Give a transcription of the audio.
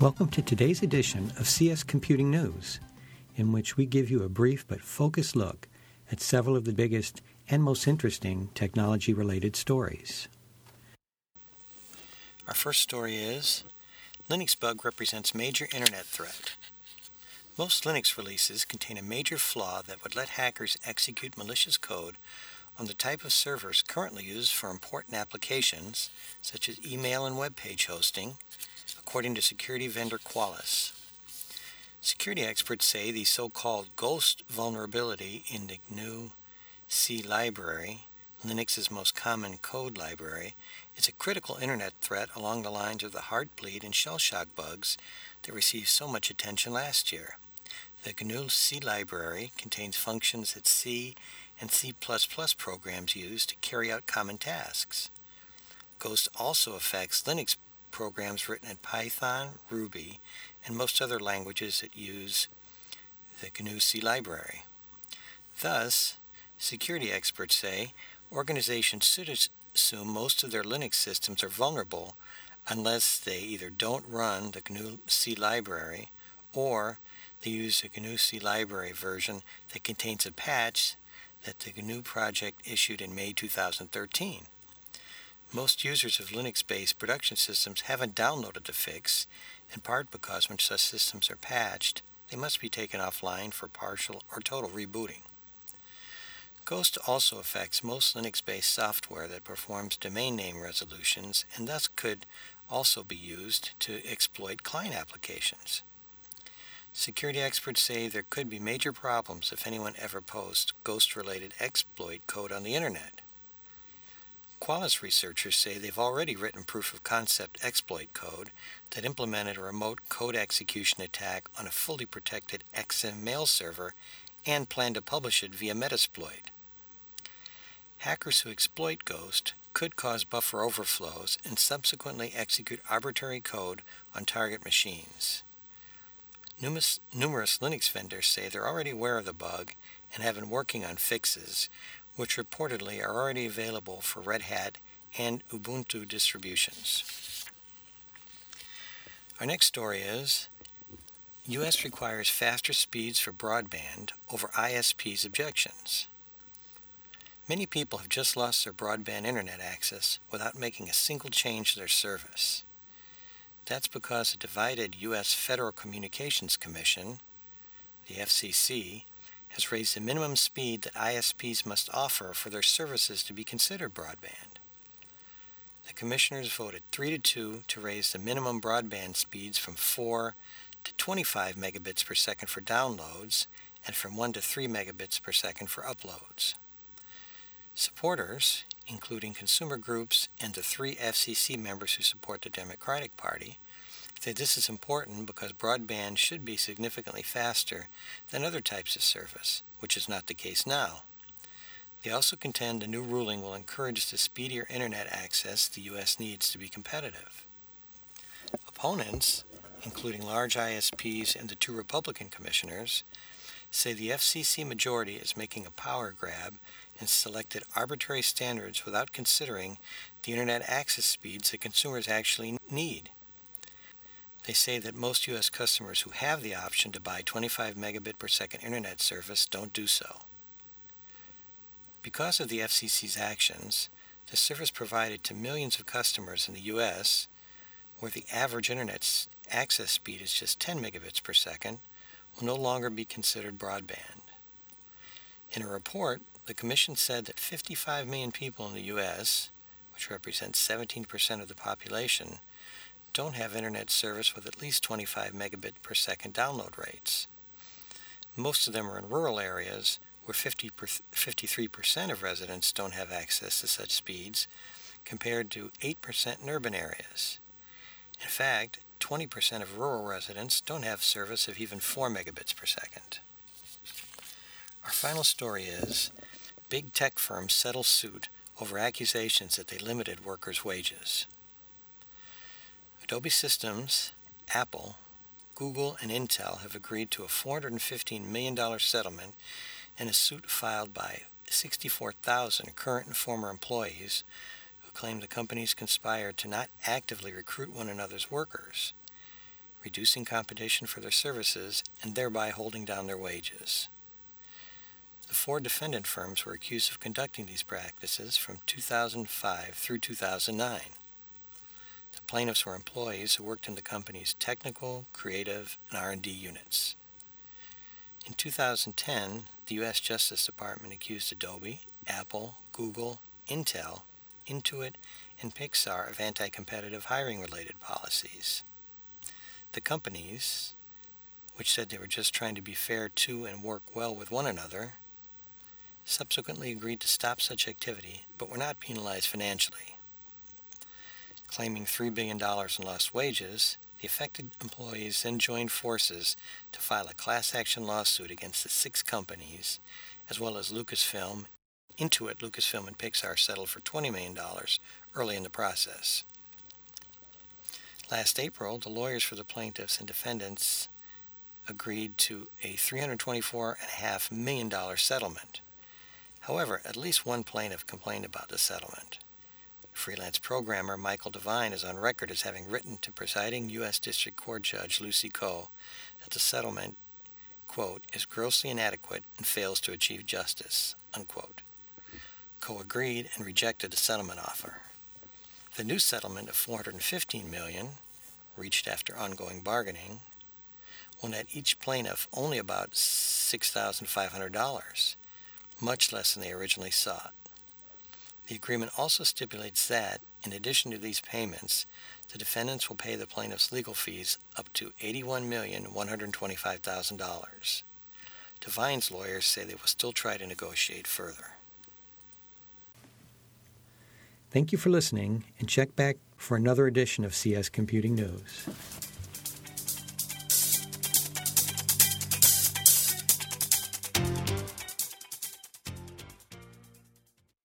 Welcome to today's edition of CS Computing News, in which we give you a brief but focused look at several of the biggest and most interesting technology related stories. Our first story is Linux bug represents major internet threat. Most Linux releases contain a major flaw that would let hackers execute malicious code on the type of servers currently used for important applications such as email and web page hosting, according to security vendor Qualys. Security experts say the so-called ghost vulnerability in the GNU C library, Linux's most common code library, is a critical internet threat along the lines of the Heartbleed and Shellshock bugs that received so much attention last year. The GNU C library contains functions that C and C++ programs use to carry out common tasks. Ghost also affects Linux programs written in Python, Ruby, and most other languages that use the GNU C library. Thus, security experts say organizations should assume most of their Linux systems are vulnerable unless they either don't run the GNU C library or they use a GNU C library version that contains a patch that the GNU project issued in May 2013. Most users of Linux-based production systems haven't downloaded the fix, in part because when such systems are patched, they must be taken offline for partial or total rebooting. Ghost also affects most Linux-based software that performs domain name resolutions and thus could also be used to exploit client applications. Security experts say there could be major problems if anyone ever posts ghost-related exploit code on the internet. Qualys researchers say they've already written proof of concept exploit code that implemented a remote code execution attack on a fully protected Exim mail server and plan to publish it via Metasploit. Hackers who exploit Ghost could cause buffer overflows and subsequently execute arbitrary code on target machines. Numerous, numerous Linux vendors say they're already aware of the bug and have been working on fixes, which reportedly are already available for Red Hat and Ubuntu distributions. Our next story is U.S. requires faster speeds for broadband over ISP's objections. Many people have just lost their broadband internet access without making a single change to their service. That's because a divided U.S. Federal Communications Commission, the FCC, has raised the minimum speed that ISPs must offer for their services to be considered broadband. The commissioners voted 3 to 2 to raise the minimum broadband speeds from 4 to 25 megabits per second for downloads and from 1 to 3 megabits per second for uploads. Supporters, including consumer groups and the three FCC members who support the Democratic Party, say this is important because broadband should be significantly faster than other types of service, which is not the case now. They also contend the new ruling will encourage the speedier internet access the U.S. needs to be competitive. Opponents, including large ISPs and the two Republican commissioners, say the FCC majority is making a power grab and selected arbitrary standards without considering the internet access speeds that consumers actually need. They say that most U.S. customers who have the option to buy 25 megabit per second internet service don't do so. Because of the FCC's actions, the service provided to millions of customers in the U.S., where the average internet access speed is just 10 megabits per second, will no longer be considered broadband. In a report, the Commission said that 55 million people in the U.S., which represents 17% of the population, don't have internet service with at least 25 megabit per second download rates. Most of them are in rural areas where 50 53% of residents don't have access to such speeds, compared to 8% in urban areas. In fact, 20% of rural residents don't have service of even 4 megabits per second. Our final story is big tech firms settle suit over accusations that they limited workers' wages. Adobe Systems, Apple, Google, and Intel have agreed to a $415 million settlement in a suit filed by 64,000 current and former employees who claim the companies conspired to not actively recruit one another's workers. reducing competition for their services and thereby holding down their wages. The four defendant firms were accused of conducting these practices from 2005 through 2009. Plaintiffs were employees who worked in the company's technical, creative, and R&D units. In 2010, the U.S. Justice Department accused Adobe, Apple, Google, Intel, Intuit, and Pixar of anti-competitive hiring-related policies. The companies, which said they were just trying to be fair to and work well with one another, subsequently agreed to stop such activity but were not penalized financially. Claiming $3 billion in lost wages, the affected employees then joined forces to file a class action lawsuit against the six companies, as well as Lucasfilm. Intuit, Lucasfilm, and Pixar settled for $20 million early in the process. Last April, the lawyers for the plaintiffs and defendants agreed to a $324.5 million settlement. However, at least one plaintiff complained about the settlement. Freelance programmer Michael Devine is on record as having written to presiding U.S. District Court Judge Lucy Koh that the settlement, quote, is grossly inadequate and fails to achieve justice, unquote. Koh agreed and rejected the settlement offer. The new settlement of 415 million, reached after ongoing bargaining, will net each plaintiff only about $6,500 much less than they originally sought. The agreement also stipulates that, in addition to these payments, the defendants will pay the plaintiffs legal fees up to $81,125,000. Devine's lawyers say they will still try to negotiate further. Thank you for listening, and check back for another edition of CS Computing News.